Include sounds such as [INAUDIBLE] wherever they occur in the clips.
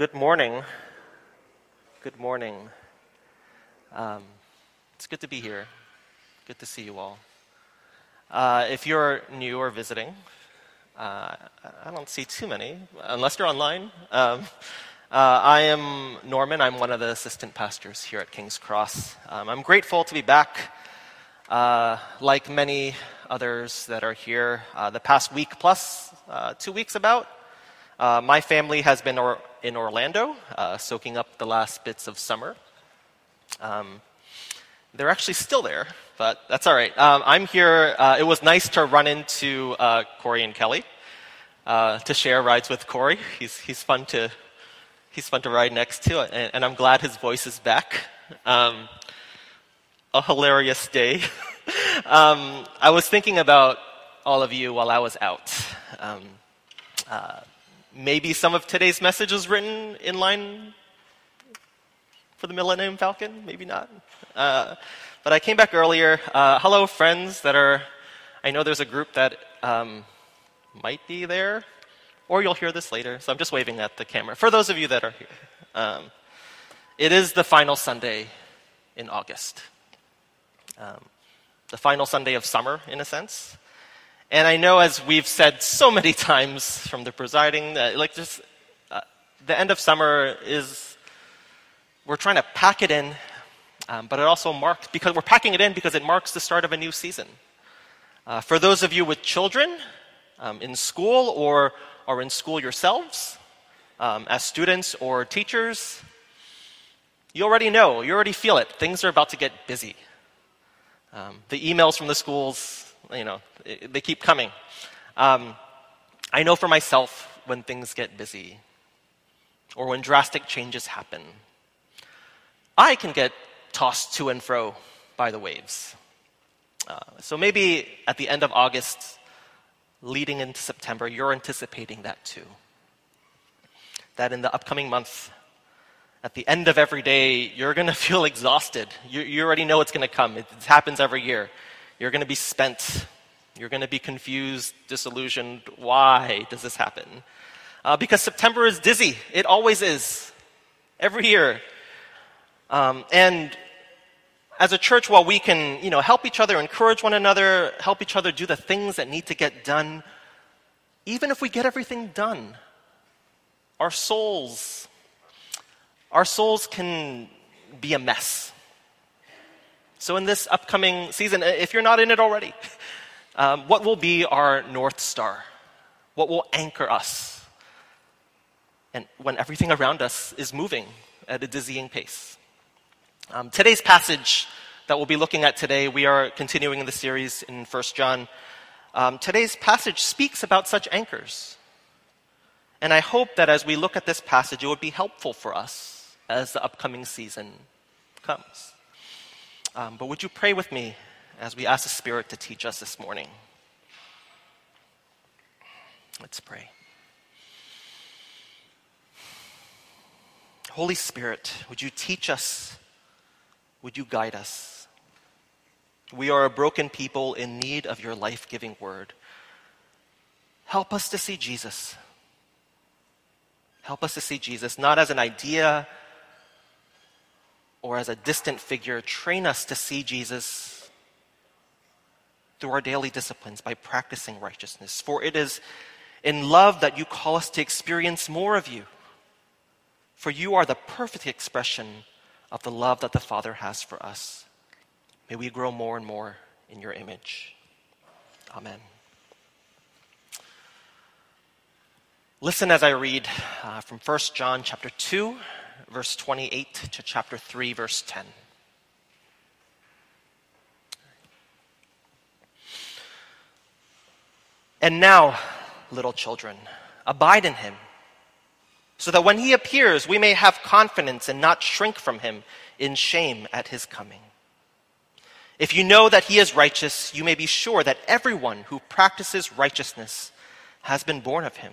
good morning. Good morning. Um, it's good to be here. Good to see you all. Uh, if you're new or visiting, uh, I don't see too many, unless you're online. Um, uh, I am Norman. I'm one of the assistant pastors here at King's Cross. Um, I'm grateful to be back. Uh, like many others that are here, uh, the past week plus, uh, two weeks about, my family has been or- in Orlando, soaking up the last bits of summer. Um, they're actually still there, but that's all right. Um, I'm here. Uh, it was nice to run into uh, Corey and Kelly uh, to share rides with Corey. He's, he's, fun to, he's fun to ride next to, and, and I'm glad his voice is back. Um, a hilarious day. [LAUGHS] um, I was thinking about all of you while I was out. Um, uh, maybe some of today's message was written in line for the Millennium Falcon, maybe not. Uh, but I came back earlier. Uh, hello, friends that are, I know there's a group that um, might be there, or you'll hear this later, so I'm just waving at the camera. For those of you that are here, um, it is the final Sunday in August. Um, the final Sunday of summer, in a sense. And I know, as we've said so many [LAUGHS] times from the presiding, that like just uh, the end of summer is we're trying to pack it in, um, but it also marks because we're packing it in because it marks the start of a new season. Uh, for those of you with children um, in school or are in school yourselves, um, as students or teachers, you already know, you already feel it. Things are about to get busy. Um, the emails from the schools, you know, they keep coming. Um, I know for myself when things get busy or when drastic changes happen, I can get tossed to and fro by the waves. Uh, so maybe at the end of August, leading into September, you're anticipating that too. That in the upcoming month, at the end of every day, you're going [LAUGHS] to feel exhausted. You, you already know it's going to come. It, it happens every year. You're going to be spent. You're going to be confused, disillusioned. Why does this happen? Uh, because September is dizzy. It always is. Every year. Um, and as a church, while we can, you know, help each other, encourage one another, help each other do the things that need to get done, even if we get everything done, our souls our souls can be a mess. So, in this upcoming season, if you're not in it already, [LAUGHS] um, what will be our North Star? What will anchor us? And when everything around us is moving at a dizzying pace. Um, today's passage that we'll be looking at today, we are continuing in the series in 1 John. Um, today's passage speaks about such anchors. And I hope that as we look at this passage, it would be helpful for us as the upcoming season comes. Um, but would you pray with me as we ask the Spirit to teach us this morning? Let's pray. Holy Spirit, would you teach us? Would you guide us? We are a broken people in need of your life giving word. Help us to see Jesus. Help us to see Jesus not as an idea or as a distant figure, train us to see Jesus through our daily disciplines by practicing righteousness. For it is in love that you call us to experience more of you. For you are the perfect expression of the love that the Father has for us. May we grow more and more in your image. Amen. Listen as I read uh, from 1 John chapter 2, verse 28 to chapter 3, verse 10. And now, little children, abide in him, so that when he appears, we may have confidence and not shrink from him in shame at his coming. If you know that he is righteous, you may be sure that everyone who practices righteousness has been born of him.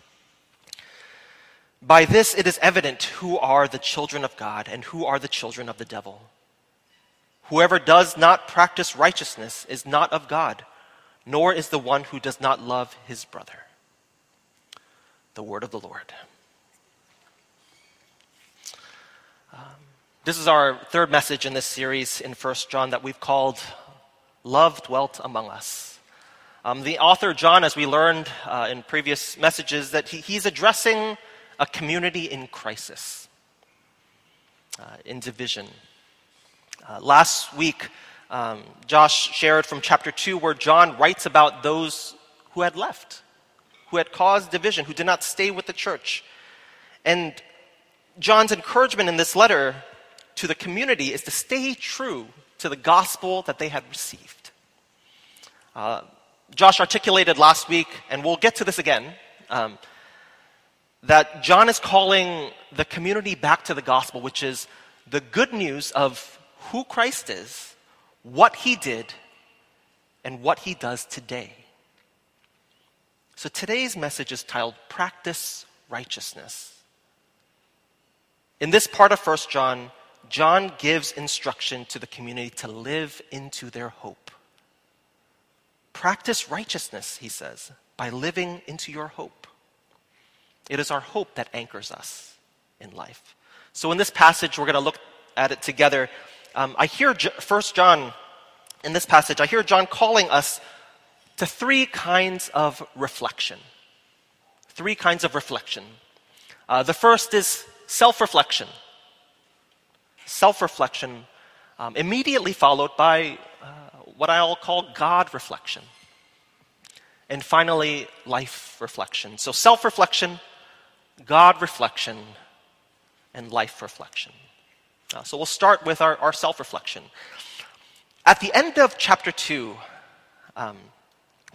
By this it is evident who are the children of God and who are the children of the devil. Whoever does not practice righteousness is not of God, nor is the one who does not love his brother. The word of the Lord. Um, this is our third message in this series in 1 John that we've called Love Dwelt Among Us. Um, the author, John, as we learned uh, in previous messages, that he, he's addressing a community in crisis, uh, in division. Uh, last week, um, Josh shared from chapter 2 where John writes about those who had left, who had caused division, who did not stay with the church. And John's encouragement in this letter to the community is to stay true to the gospel that they had received. Uh, Josh articulated last week, and we'll get to this again, um, that John is calling the community back to the gospel, which is the good news of who Christ is, what he did, and what he does today. So today's message is titled Practice Righteousness. In this part of 1 John, John gives instruction to the community to live into their hope. Practice righteousness, he says, by living into your hope. It is our hope that anchors us in life. So, in this passage, we're going to look at it together um, I hear First John in this passage, I hear John calling us to three kinds of reflection. Three kinds of reflection. Uh, the first is self reflection. Self reflection, um, immediately followed by uh, what I'll call God reflection. And finally, life reflection. So, self reflection, God reflection, and life reflection. Uh, so we'll start with our, our self reflection. At the end of chapter 2, um,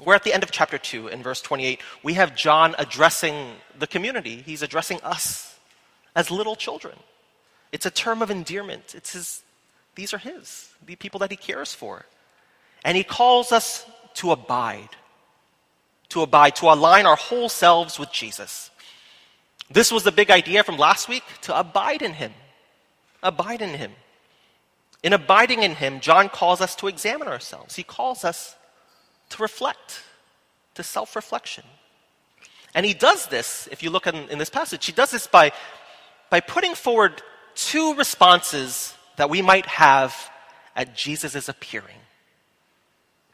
we're at the end of chapter 2 in verse 28. We have John addressing the community. He's addressing us as little children. It's a term of endearment. It's his, these are his, the people that he cares for. And he calls us to abide, to abide, to align our whole selves with Jesus. This was the big idea from last week to abide in him abide in him. In abiding in him, John calls us to examine ourselves. He calls us to reflect, to self reflection. And he does this, if you look in, in, this passage, he does this by, by putting forward two responses that we might have at Jesus' appearing.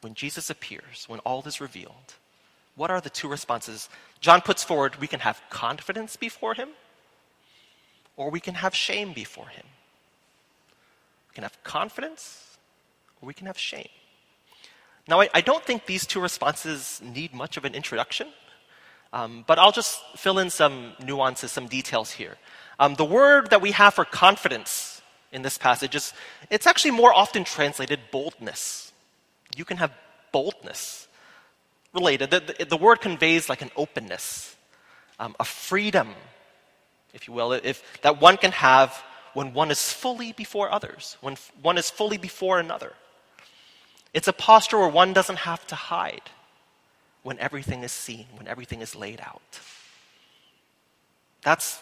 When Jesus appears, when all is revealed, what are the two responses? John puts forward we can have confidence before him, or we can have shame before him. We can have confidence or we can have shame. Now, I, I don't think these two responses need much of an introduction, um, but I'll just fill in some nuances, some details here. Um, the word that we have for confidence in this passage is it's actually more often translated boldness. You can have boldness related. The, the, the word conveys like an openness, um, a freedom, if you will, if, that one can have when one is fully before others, when one is fully before another. It's a posture where one doesn't have to hide when everything is seen, when everything is laid out. That's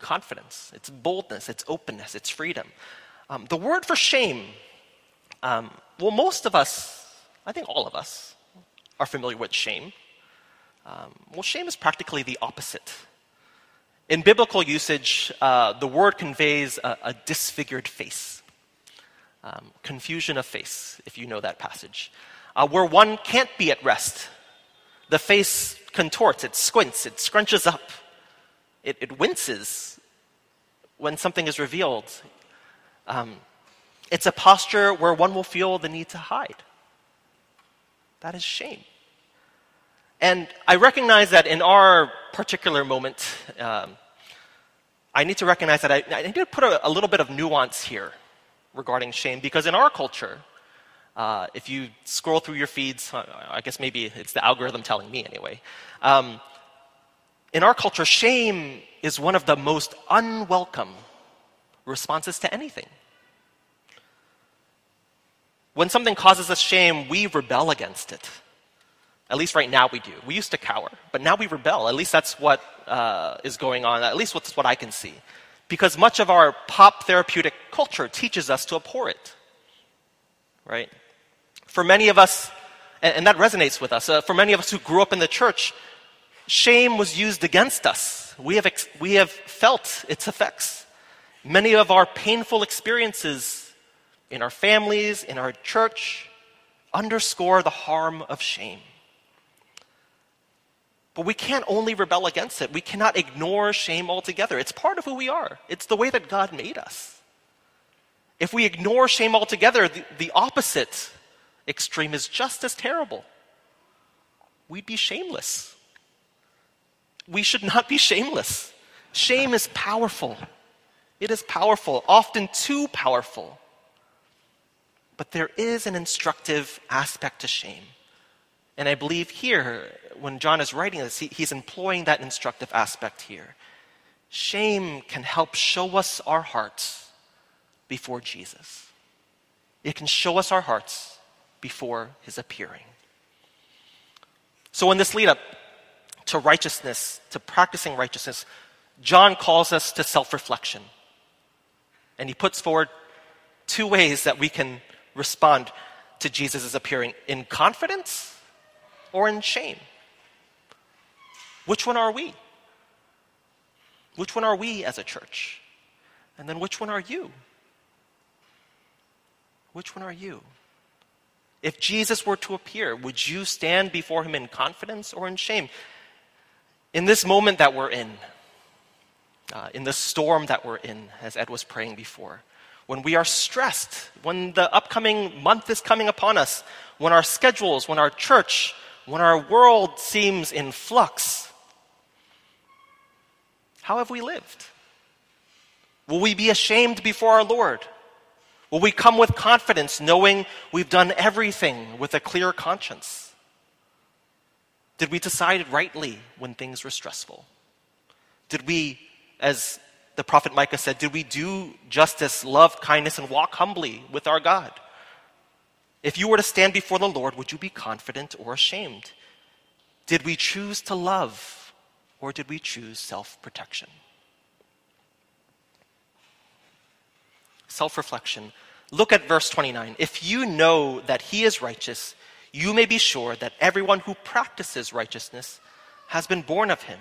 confidence, it's boldness, it's openness, it's freedom. Um, the word for shame, um, well, most of us, I think all of us, are familiar with shame. Um, well, shame is practically the opposite. In biblical usage, uh, the word conveys a, a disfigured face, um, confusion of face, if you know that passage, uh, where one can't be at rest. The face contorts, it squints, it scrunches up, it, it winces when something is revealed. Um, it's a posture where one will feel the need to hide. That is shame. And I recognize that in our particular moment, um, I need to recognize that I, I need to put a, a, little bit of nuance here regarding shame because in our culture, uh, if you scroll through your feeds, uh, I guess maybe it's the algorithm telling me anyway. Um, in our culture, shame is one of the most unwelcome responses to anything. When something causes us shame, we rebel against it. At least right now we do. We used to cower, but now we rebel. At least that's what uh, is going on. At least that's what I can see. Because much of our pop therapeutic culture teaches us to abhor it. Right? For many of us, and, and that resonates with us, uh, for many of us who grew up in the church, shame was used against us. We have, ex- we have felt its effects. Many of our painful experiences in our families, in our church, underscore the harm of shame. But we can't only rebel against it. We cannot ignore shame altogether. It's part of who we are, it's the way that God made us. If we ignore shame altogether, the, the opposite extreme is just as terrible. We'd be shameless. We should not be shameless. Shame is powerful. It is powerful, often too powerful. But there is an instructive aspect to shame. And I believe here, when John is writing this, he, he's employing that instructive aspect here. Shame can help show us our hearts before Jesus. It can show us our hearts before his appearing. So, in this lead up to righteousness, to practicing righteousness, John calls us to self reflection. And he puts forward two ways that we can respond to Jesus' appearing in confidence or in shame? Which one are we? Which one are we as a church? And then which one are you? Which one are you? If Jesus were to appear, would you stand before him in confidence or in shame? In this moment that we're in, uh, in the storm that we're in, as Ed was praying before, when we are stressed, when the upcoming month is coming upon us, when our schedules, when our church, when our world seems in flux, how have we lived? Will we be ashamed before our Lord? Will we come with confidence knowing we've done everything with a clear conscience? Did we decide rightly when things were stressful? Did we, as the prophet Micah said, did we do justice, love kindness, and walk humbly with our God? If you were to stand before the Lord, would you be confident or ashamed? Did we choose to love or did we choose self protection? Self reflection. Look at verse 29. If you know that he is righteous, you may be sure that everyone who practices righteousness has been born of him.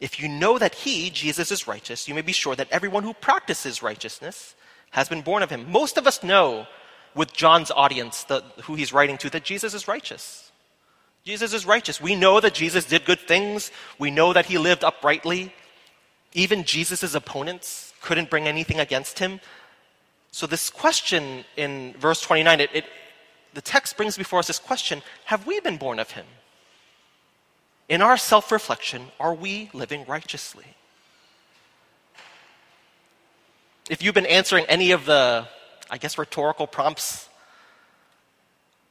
If you know that he, Jesus, is righteous, you may be sure that everyone who practices righteousness has been born of him. Most of us know with John's audience, the, who he's writing to, that Jesus is righteous. Jesus is righteous. We know that Jesus did good things. We know that he lived uprightly. Even Jesus' opponents couldn't bring anything against him. So, this question in verse 29, it, it, the text brings before us this question Have we been born of him? In our self reflection, are we living righteously? If you've been answering any of the I guess, rhetorical prompts.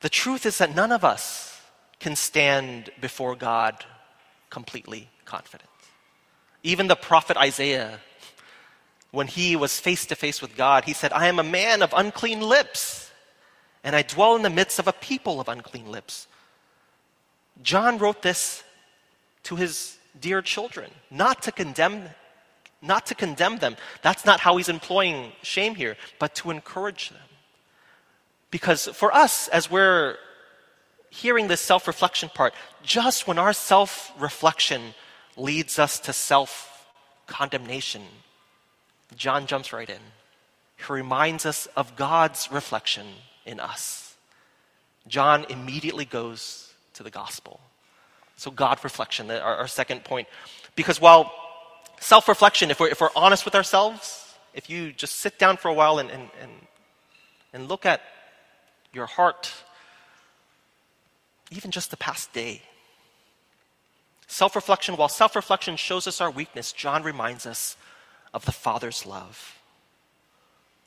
The truth is that none of us can stand before God completely confident. Even the prophet Isaiah, when he was face to face with God, he said, I am a man of unclean lips, and I dwell in the midst of a people of unclean lips. John wrote this to his dear children, not to condemn not to condemn them. That's not how he's employing shame here, but to encourage them. Because for us, as we're hearing this self reflection part, just when our self reflection leads us to self condemnation, John jumps right in. He reminds us of God's reflection in us. John immediately goes to the gospel. So, God reflection, our, our second point. Because while self reflection, if we're, if we're honest with ourselves, if you just sit down for a while and, and, and, and look at your heart, even just the past day, self reflection, while self reflection shows us our weakness, John reminds us of the Father's love.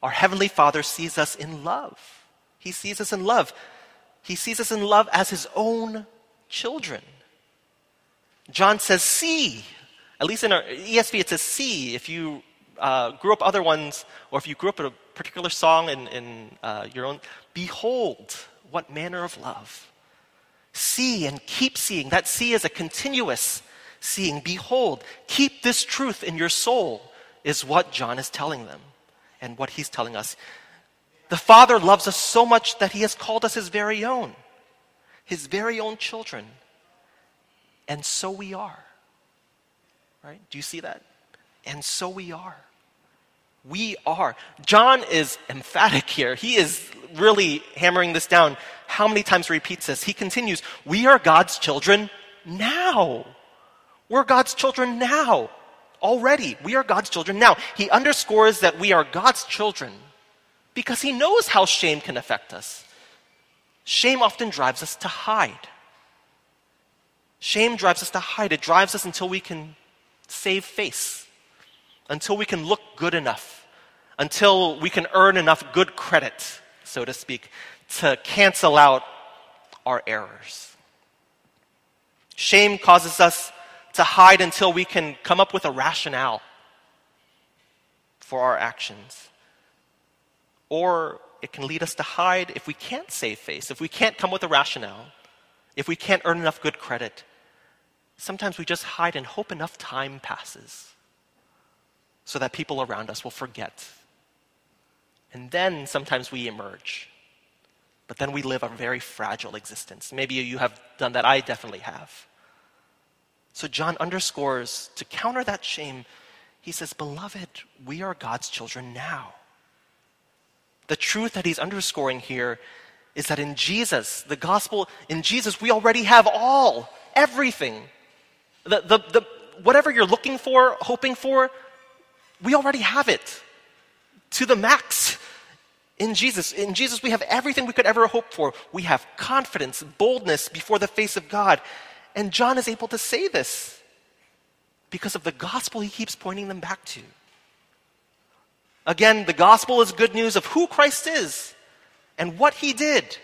Our Heavenly Father sees us in love. He sees us in love. He sees us in love as His own children. John says, See. At least in our ESV, it says, See. If you uh, grew up other ones, or if you grew up in a particular song in, in uh, your own, behold, what manner of love. See and keep seeing. That see is a continuous seeing. Behold, keep this truth in your soul, is what John is telling them and what he's telling us. The Father loves us so much that he has called us his very own, his very own children. And so we are. Right? Do you see that? And so we are. We are. John is emphatic here. He is really hammering this down. How many times he repeats this? He continues, We are God's children now. We're God's children now. Already. We are God's children now. He underscores that we are God's children because he knows how shame can affect us. Shame often drives us to hide. Shame drives us to hide. It drives us until we can save face, until we can look good enough, until we can earn enough good credit, so to speak, to cancel out our errors. Shame causes us to hide until we can come up with a rationale for our actions. Or it can lead us to hide if we can't save face, if we can't come with a rationale, if we can't earn enough good credit, sometimes we just hide and hope enough time passes so that people around us will forget. And then sometimes we emerge. But then we live a very fragile existence. Maybe you have done that. I definitely have. So John underscores to counter that shame, he says, Beloved, we are God's children now. The truth that he's underscoring here is that in Jesus, the gospel, in Jesus, we already have all, everything. The, the, the, whatever you're looking for, hoping for, we already have it to the max in Jesus. In Jesus, we have everything we could ever hope for. We have confidence, boldness before the face of God. And John is able to say this because of the gospel he keeps pointing them back to. Again, the gospel is good news of who Christ is and what he did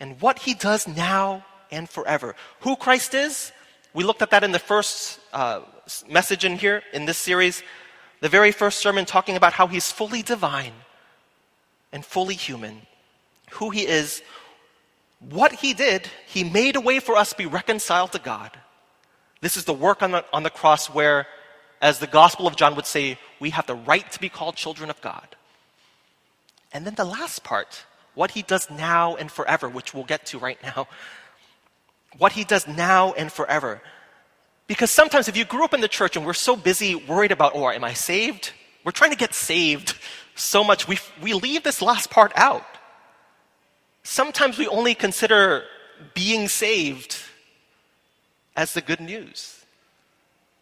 and what he does now and forever. Who Christ is, we looked at that in the first uh, message in here, in this series, the very first sermon talking about how he's fully divine and fully human, who he is, what he did, he made a way for us to be reconciled to God. This is the work on the, on the cross where, as the Gospel of John would say, we have the right to be called children of God. And then the last part, what he does now and forever, which we'll get to right [LAUGHS] now, what he does now and forever. Because sometimes if you grew up in the church and we're so busy worried about, oh, am I saved? We're trying to get saved so much, we, we leave this last part out. Sometimes we only consider being saved as the good news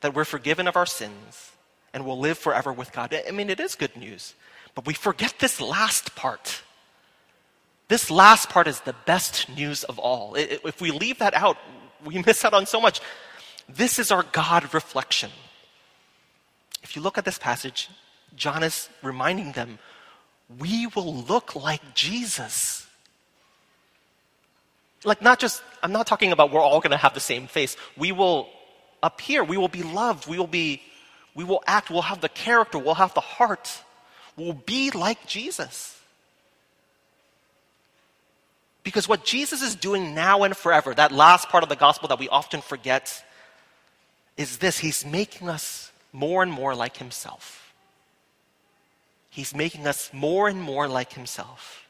that we're forgiven of our sins and will live forever with God. I mean, it is good news, but we forget this last part this last part is the best news of all. If we leave that out, we [LAUGHS] miss out on so much. This is our God reflection. If you look at this passage, John is reminding them we will look like Jesus. Like, not just, I'm not talking about we're all going to have the same face. We will appear, we will be loved, we will be, we will act, we'll have the character, we'll have the heart, we'll be like Jesus. Because what Jesus is doing now and forever, that last part of the gospel that we often forget, is this He's making us more and more like himself. He's making us more and more like himself.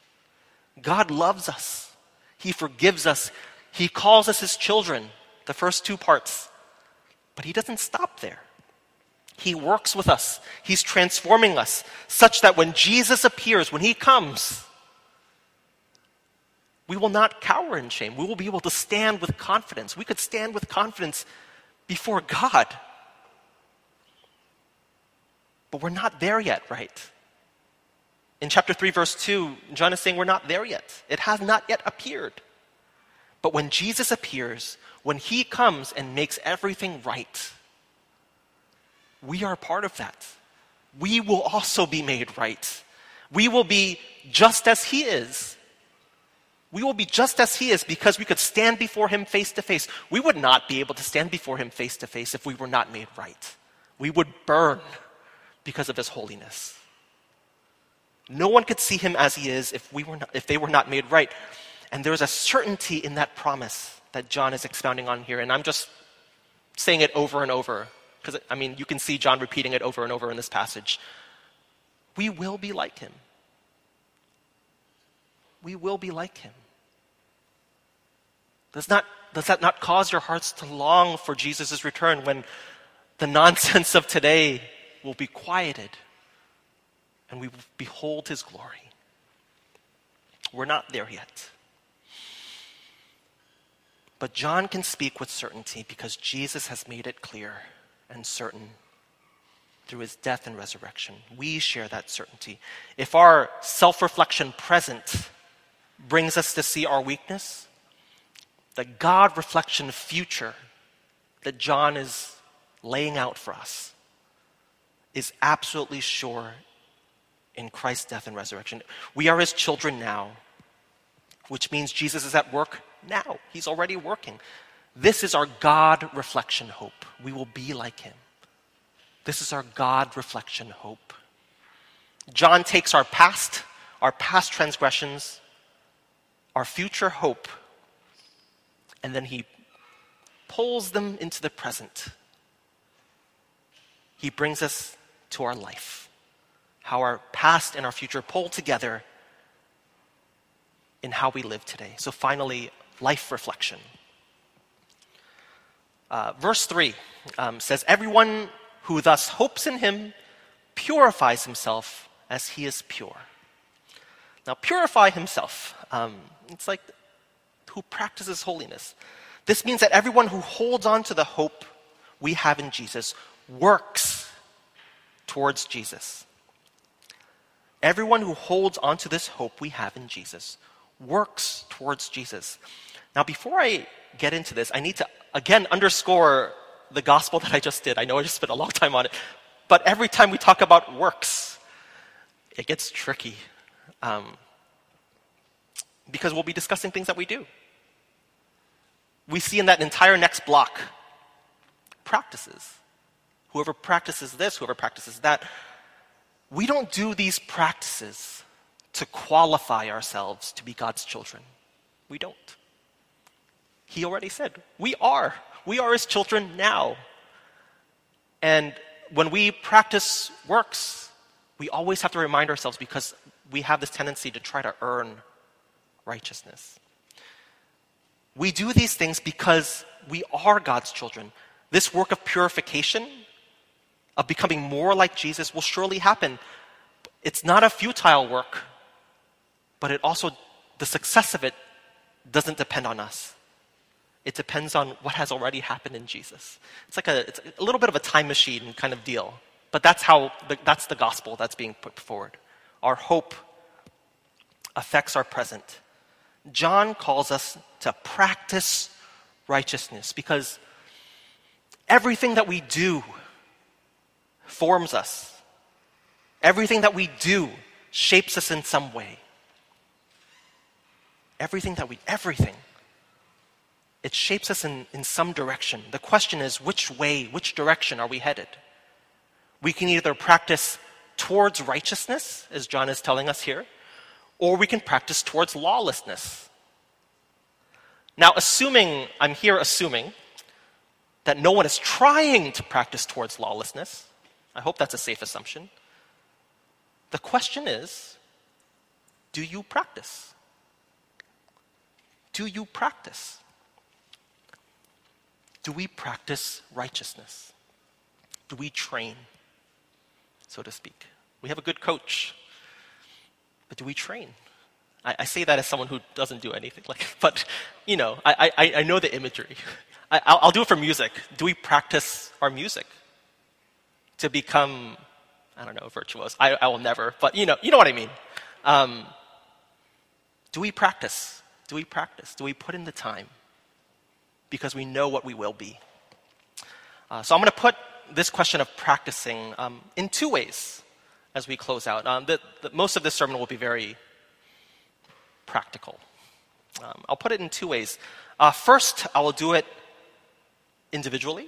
God loves us. He forgives us. He calls us his children, the first two parts. But he doesn't stop there. He works with us. He's transforming us such that when Jesus appears, when he comes, we will not cower in shame. We will be able to stand with confidence. We could stand with confidence before God. But we're not there yet, right? In chapter 3, verse 2, John is saying we're not there yet. It has not yet appeared. But when Jesus appears, when he comes and makes everything right, we are part of that. We will also be made right. We will be just as he is. We will be just as he is because we could stand before him face to face. We would not be able to stand before him face to face if we were not made right. We would burn because of his holiness. No one could see him as he is if, we were not, if they were not made right. And there is a certainty in that promise that John is expounding on here. And I'm just saying it over and over because, I mean, you can see John repeating it over and over in this passage. We will be like him. We will be like him. Does, not, does that not cause your hearts to long for Jesus' return when the [LAUGHS] nonsense of today will be quieted and we will behold his glory? We're not there yet. But John can speak with certainty because Jesus has made it clear and certain through his death and resurrection. We share that certainty. If our self reflection present brings us to see our weakness, the God reflection future that John is laying out for us is absolutely sure in Christ's death and resurrection. We are his children now, which means Jesus is at work now. He's already working. This is our God reflection hope. We will be like him. This is our God reflection hope. John takes our past, our past transgressions, our future hope, and then he pulls them into the present. He brings us to our life, how our past and our future pull together in how we live today. So, finally, life reflection. Uh, verse 3 um, says, Everyone who thus hopes in him purifies himself as he is pure. Now, purify himself. Um, it's like who practices holiness. This means that everyone who holds on to the hope we have in Jesus works towards Jesus. Everyone who holds on to this hope we have in Jesus works towards Jesus. Now, before I get into this, I need to again underscore the gospel [LAUGHS] that I just did. I know I just spent a long time on it, but every time we talk about works, it gets tricky. Um, because we'll be discussing things that we do. We see in that entire next block practices. Whoever practices this, whoever practices that. We don't do these practices to qualify ourselves to be God's children. We don't. He already said, we are. We are his children now. And when we practice works, we always have to remind ourselves because we have this tendency to try to earn righteousness. We do these things because we are God's children. This work of purification, of becoming more like Jesus, will surely happen. It's not a futile work, but it also, the success of it doesn't depend on us. It depends on what has already happened in Jesus. It's like a, it's a little bit of a time machine kind of deal. But that's how, that's the gospel that's being put forward. Our hope affects our present. John calls us to practice righteousness because everything that we do forms us. Everything that we do shapes us in some way. Everything that we, everything it shapes us in, in some direction. The question is which way, which direction are we headed? We can either practice towards righteousness, as John is telling us here, or we can practice towards lawlessness. Now, assuming, I'm here assuming that no one is trying to practice towards lawlessness, I hope that's a safe assumption. The question is do you practice? Do you practice? Do we practice righteousness? Do we train, so to speak? We have a good coach, but do we train? I, I say that as someone who doesn't do anything [LAUGHS] like, but you know, I, I, I know the imagery. [LAUGHS] I, will do it for music. Do we practice our music to become, I don't know, virtuoso? I, I will never, but you know, you know what I mean. Um, do we practice? Do we practice? Do we put in the time? Because we know what we will be. Uh, so I'm going to put this question of practicing um, in two ways as we close out. Um, the, the, most of this sermon will be very practical. Um, I'll put it in two ways. Uh, first, I will do it individually,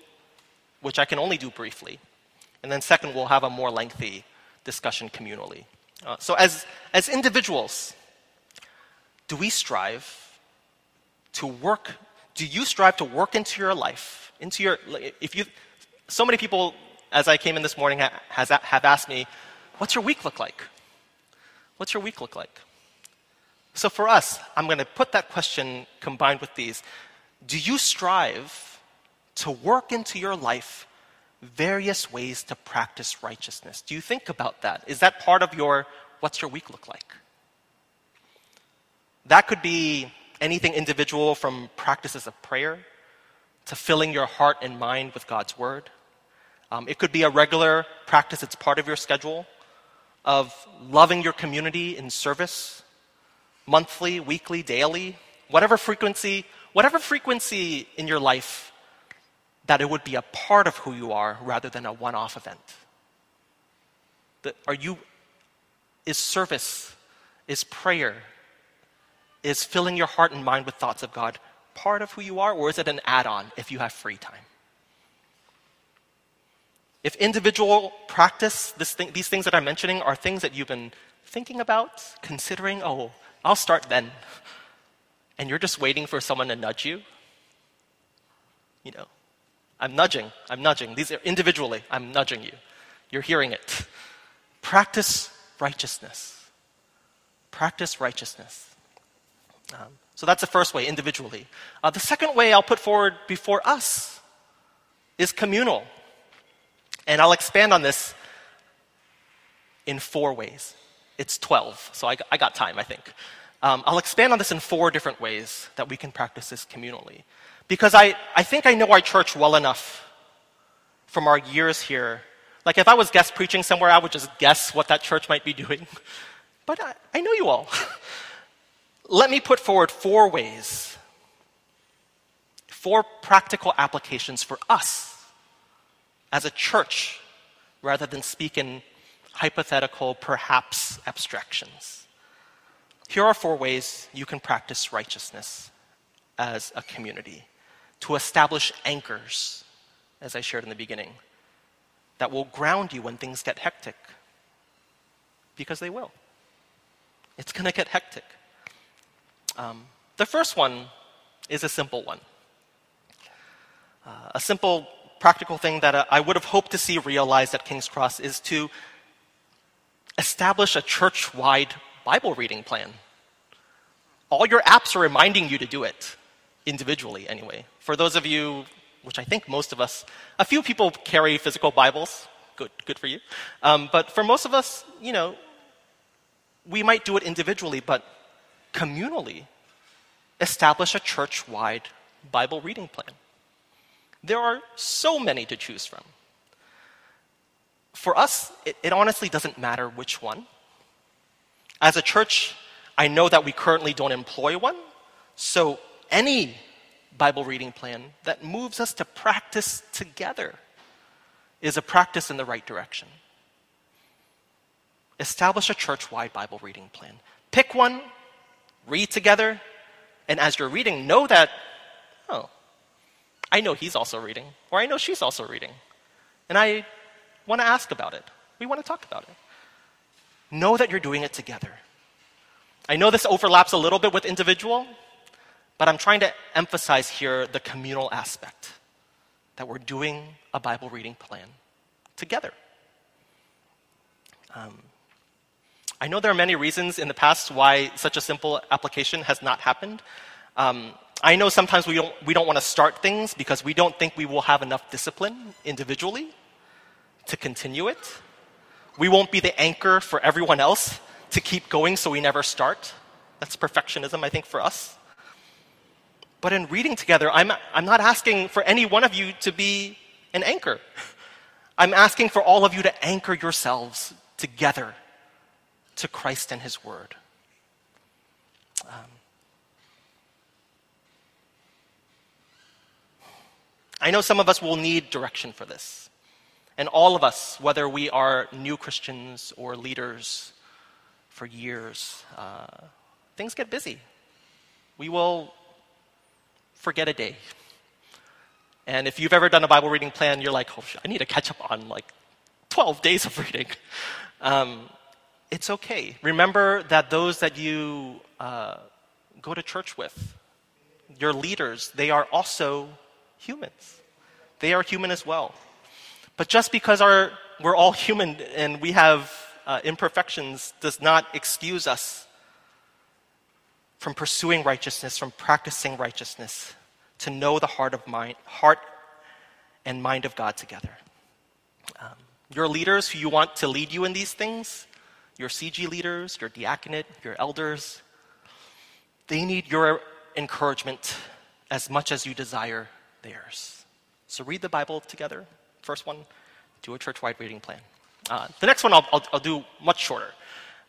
which I can only do briefly. And then, second, we'll have a more lengthy discussion communally. Uh, so, as, as individuals, do we strive to work? Do you strive to work into your life? Into your, if you, so many people, as I came in this morning, has, have asked me, What's your week look like? What's your week look like? So for us, I'm going to put that question combined with these. Do you strive to work into your life various ways to practice righteousness? Do you think about that? Is that part of your what's your week look like? That could be anything individual from practices of prayer to filling your heart and mind with God's word. Um, it could be a regular practice, it's part of your schedule of loving your community in service monthly, weekly, daily, whatever frequency, whatever frequency in your life that it would be a part of who you are rather than a one-off event. That are you is service, is prayer, is filling your heart and mind with thoughts of God part of who you are, or is it an add-on if you have free time? If individual practice, thing, these things that I'm mentioning are things that you've been thinking about, considering, oh, I'll start then. And you're just waiting for someone to nudge you. You know, I'm nudging, I'm nudging. These are individually, I'm nudging you. You're hearing it. Practice righteousness. Practice righteousness. Um, so that's the first way, individually. Uh, the second way I'll put forward before us is communal. And I'll expand on this in four ways. It's 12, so I, I got time, I think. Um, I'll expand on this in four different ways that we can practice this communally. Because I, I think I know our church well enough from our years here. Like, if I was guest preaching somewhere, I would just guess what that church might be [LAUGHS] doing. But I, I know you all. [LAUGHS] Let me put forward four ways, four practical applications for us as a church, rather than speak in hypothetical, perhaps abstractions. Here are four ways you can practice righteousness as a community to establish anchors, as I shared in the beginning, that will ground you when things get hectic. Because they will. It's going to get hectic. Um, the first one is a simple one. Uh, a simple practical thing that uh, I would have hoped to see realized at King's Cross is to establish a church wide Bible reading plan. All your apps are reminding you to do it, individually anyway. For those of you, which I think most of us, a few people carry physical Bibles. Good, good for you. Um, but for most of us, you know, we might do it individually, but communally, establish a church wide Bible reading plan. There are so many to choose from. For us, it, it honestly doesn't matter which one. As a church, I know that we currently don't employ one, so any Bible reading plan that moves us to practice together is a practice in the right direction. Establish a church wide Bible reading plan. Pick one, read together, and as you're reading, know that, oh, I know he's also reading, or I know she's also reading. And I want to ask about it. We want to talk about it. Know that you're doing it together. I know this overlaps a little bit with individual, but I'm trying to emphasize here the communal aspect that we're doing a Bible reading plan together. Um, I know there are many reasons in the past why such a simple application has not happened. Um, I know sometimes we don't, we don't want to start things because we don't think we will have enough discipline individually to continue it. We won't be the anchor for everyone else to keep going so we never start. That's perfectionism, I think, for us. But in reading together, I'm, I'm not asking for any one of you to be an anchor. [LAUGHS] I'm asking for all of you to anchor yourselves together to Christ and His Word. Um, I know some of us will need direction for this. And all of us, whether we are new Christians or leaders for years, uh, things get busy. We will forget a day. And if you've ever done a Bible reading plan, you're like, oh, I need to catch up on like 12 days of [LAUGHS] reading. Um, it's okay. Remember that those that you uh, go to church with, your leaders, they are also humans. They are human as well. But just because our, we're all human and we have uh, imperfections does not excuse us from pursuing righteousness, from practicing righteousness, to know the heart of mind, heart and mind of God together. Um, your leaders who you want to lead you in these things, your CG leaders, your diaconate, your elders, they need your encouragement as much as you desire theirs. So read the Bible together. First one, do a church wide reading plan. Uh, the next one I'll, I'll, I'll do much shorter.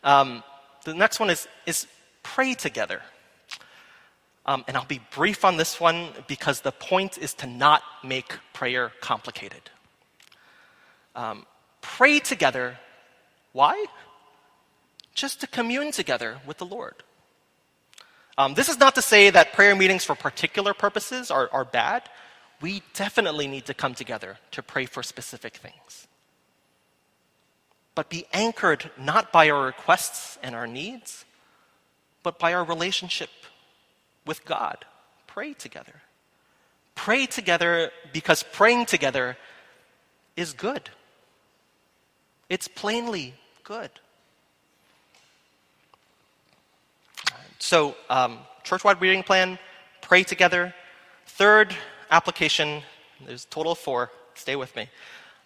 Um, the next one is, is pray together. Um, and I'll be brief on this one because the point is to not make prayer complicated. Um, pray together. Why? just to commune together with the Lord. Um, this is not to say that prayer meetings for particular purposes are, are bad. We definitely need to come together to pray for specific things. But be anchored not by our requests and our needs, but by our relationship with God. Pray together. Pray together because praying together is good. It's plainly good. So, um, church-wide reading plan, pray together. Third application, there's a total of four. Stay with me.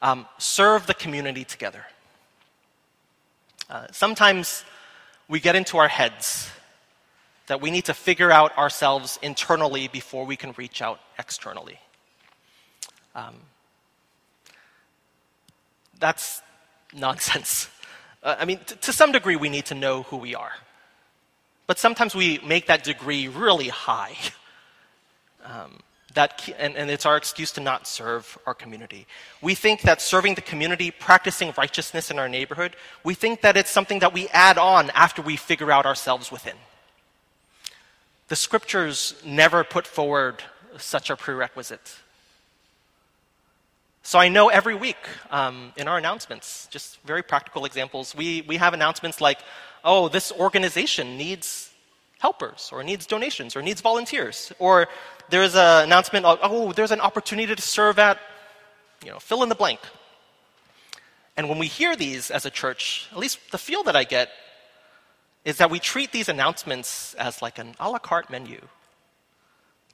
Um, serve the community together. Uh, sometimes we get into our heads that we need to figure out ourselves internally before we can reach out externally. Um, that's nonsense. [LAUGHS] Uh, I mean, t- to some degree, we need to know who we are. But sometimes we make that degree really high. [LAUGHS] Um, that, and, and it's our excuse to not serve our community. We think that serving the community, practicing righteousness in our neighborhood, we think that it's something that we add on after we figure out ourselves within. The scriptures never put forward such a prerequisite. So I know every week um, in our announcements, just very practical examples, we, we have announcements like oh, this organization needs helpers or needs donations or needs volunteers. Or there's an announcement of, oh, there's an opportunity to serve at, you know, fill in the blank. And when we hear these as a church, at least the feel that I get is that we treat these announcements as like an a la carte menu,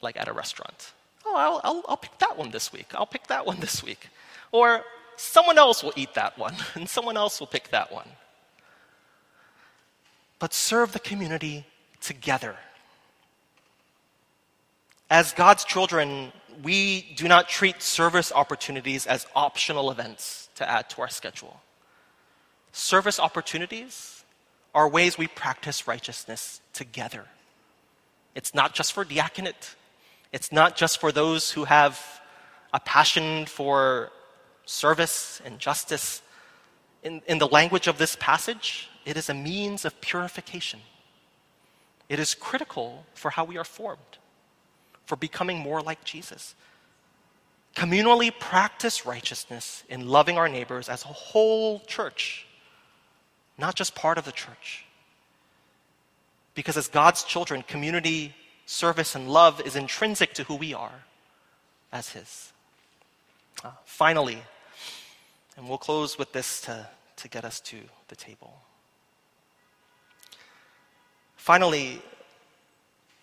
like at a restaurant. Oh, I'll, I'll, I'll pick that one this week. I'll pick that one [LAUGHS] this week. Or someone else will eat that one, [LAUGHS] and someone else will pick that one but serve the community together. As God's children, we do not treat service opportunities as optional events to add to our schedule. Service opportunities are ways we practice righteousness together. It's not just for diaconate, it's not just for those who have a passion for service and justice. In, in the language of this passage, it is a means of purification. It is critical for how we are formed, for becoming more like Jesus. Communally practice righteousness in loving our neighbors as a whole church, not just part of the church. Because as God's children, community service and love is intrinsic to who we are as His. Uh, finally, and we'll close with this to to get us to the table. Finally,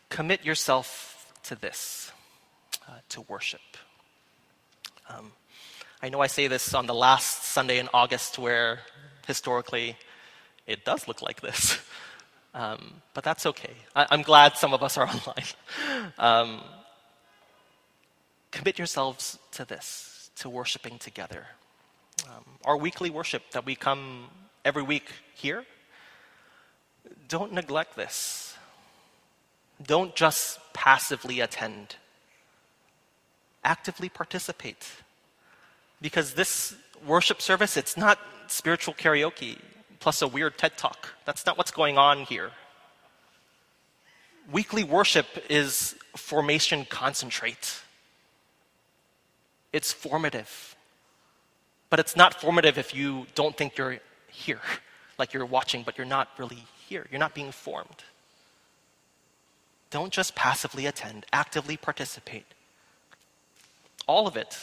commit yourself to this, uh, to worship. Um, I know I say this on the last Sunday in August, where historically it does look like this. [LAUGHS] Um, but that's okay. I, am glad some of us are [LAUGHS] online. Um, commit yourselves to this, to worshiping together. Um, our weekly worship that we come every week here, don't neglect this. Don't just passively attend, actively participate. Because this worship service, it's not spiritual karaoke plus a weird TED talk. That's not what's going on here. Weekly worship is formation concentrate. It's formative. But it's not formative if you don't think you're here, like you're watching, but you're not really here. You're not being formed. Don't just passively attend, actively participate. All of it.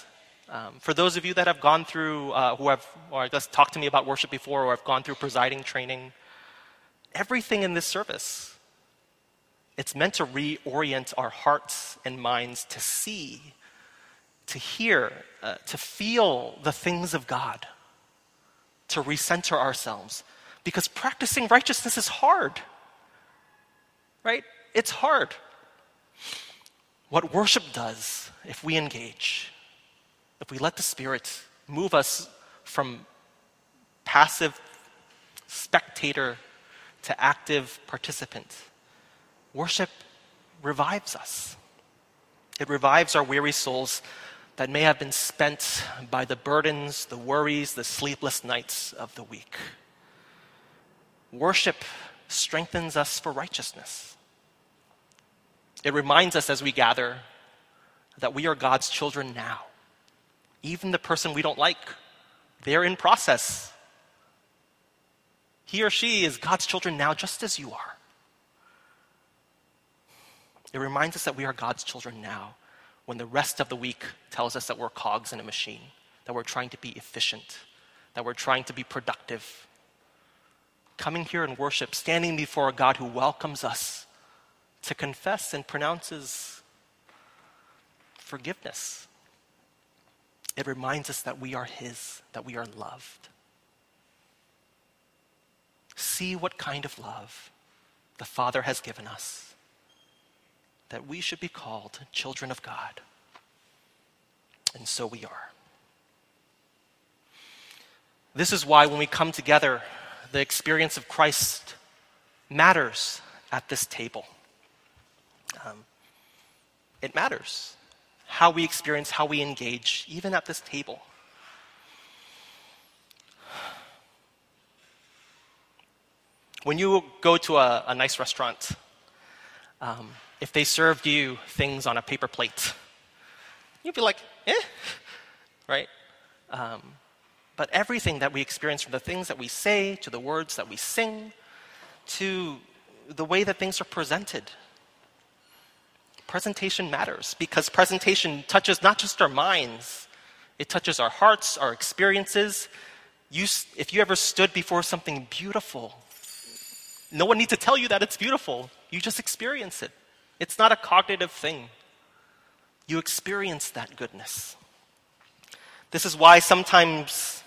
Um, for those of you that have gone through, uh, who have, or just talked to me about worship before, or have gone through presiding training, everything in this service, it's meant to reorient our hearts and minds to see, to hear, uh, to feel the things of God, to recenter ourselves. Because practicing righteousness is hard, right? It's hard. What worship does, if we engage, if we let the Spirit move us from passive spectator to active participant, worship revives us. It revives our weary souls that may have been spent by the burdens, the worries, the sleepless nights of the week. Worship strengthens us for righteousness. It reminds us as we gather that we are God's children now. Even the person we don't like, they're in process. He or she is God's children now, just as you are. It reminds us that we are God's children now when the rest of the week tells us that we're cogs in a machine, that we're trying to be efficient, that we're trying to be productive. Coming here in worship, standing before a God who welcomes us to confess and pronounces forgiveness. It reminds us that we are His, that we are loved. See what kind of love the Father has given us, that we should be called children of God. And so we are. This is why when we come together, the experience of Christ matters at this table. Um, it matters how we experience, how we engage, even at this table. When you go to a, a nice restaurant, um, if they served you things on a paper plate, you'd be like, eh, right? Um, but everything that we experience, from the things that we say, to the words that we sing, to the way that things are presented, presentation matters because presentation touches not just our minds, it touches our hearts, our experiences. You, if you ever stood before something beautiful, no one needs to tell you that it's beautiful. You just experience it. It's not a cognitive thing. You experience that goodness. This is why sometimes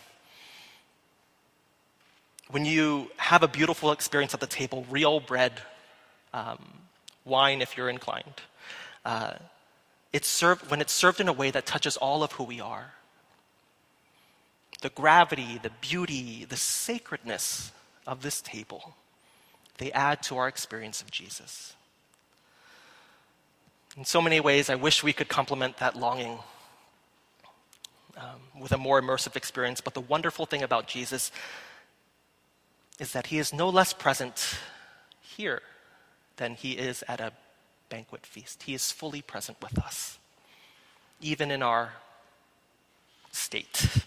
when you have a beautiful experience at the table, real bread, um, wine if you're inclined, uh, it's served, when it's served in a way that touches all of who we are. The gravity, the beauty, the sacredness of this table, they add to our experience of Jesus. In so many ways, I wish we could complement that longing um, with a more immersive experience. But the wonderful thing about Jesus is that he is no less present here than he is at a banquet feast. He is fully present with us, even in our state.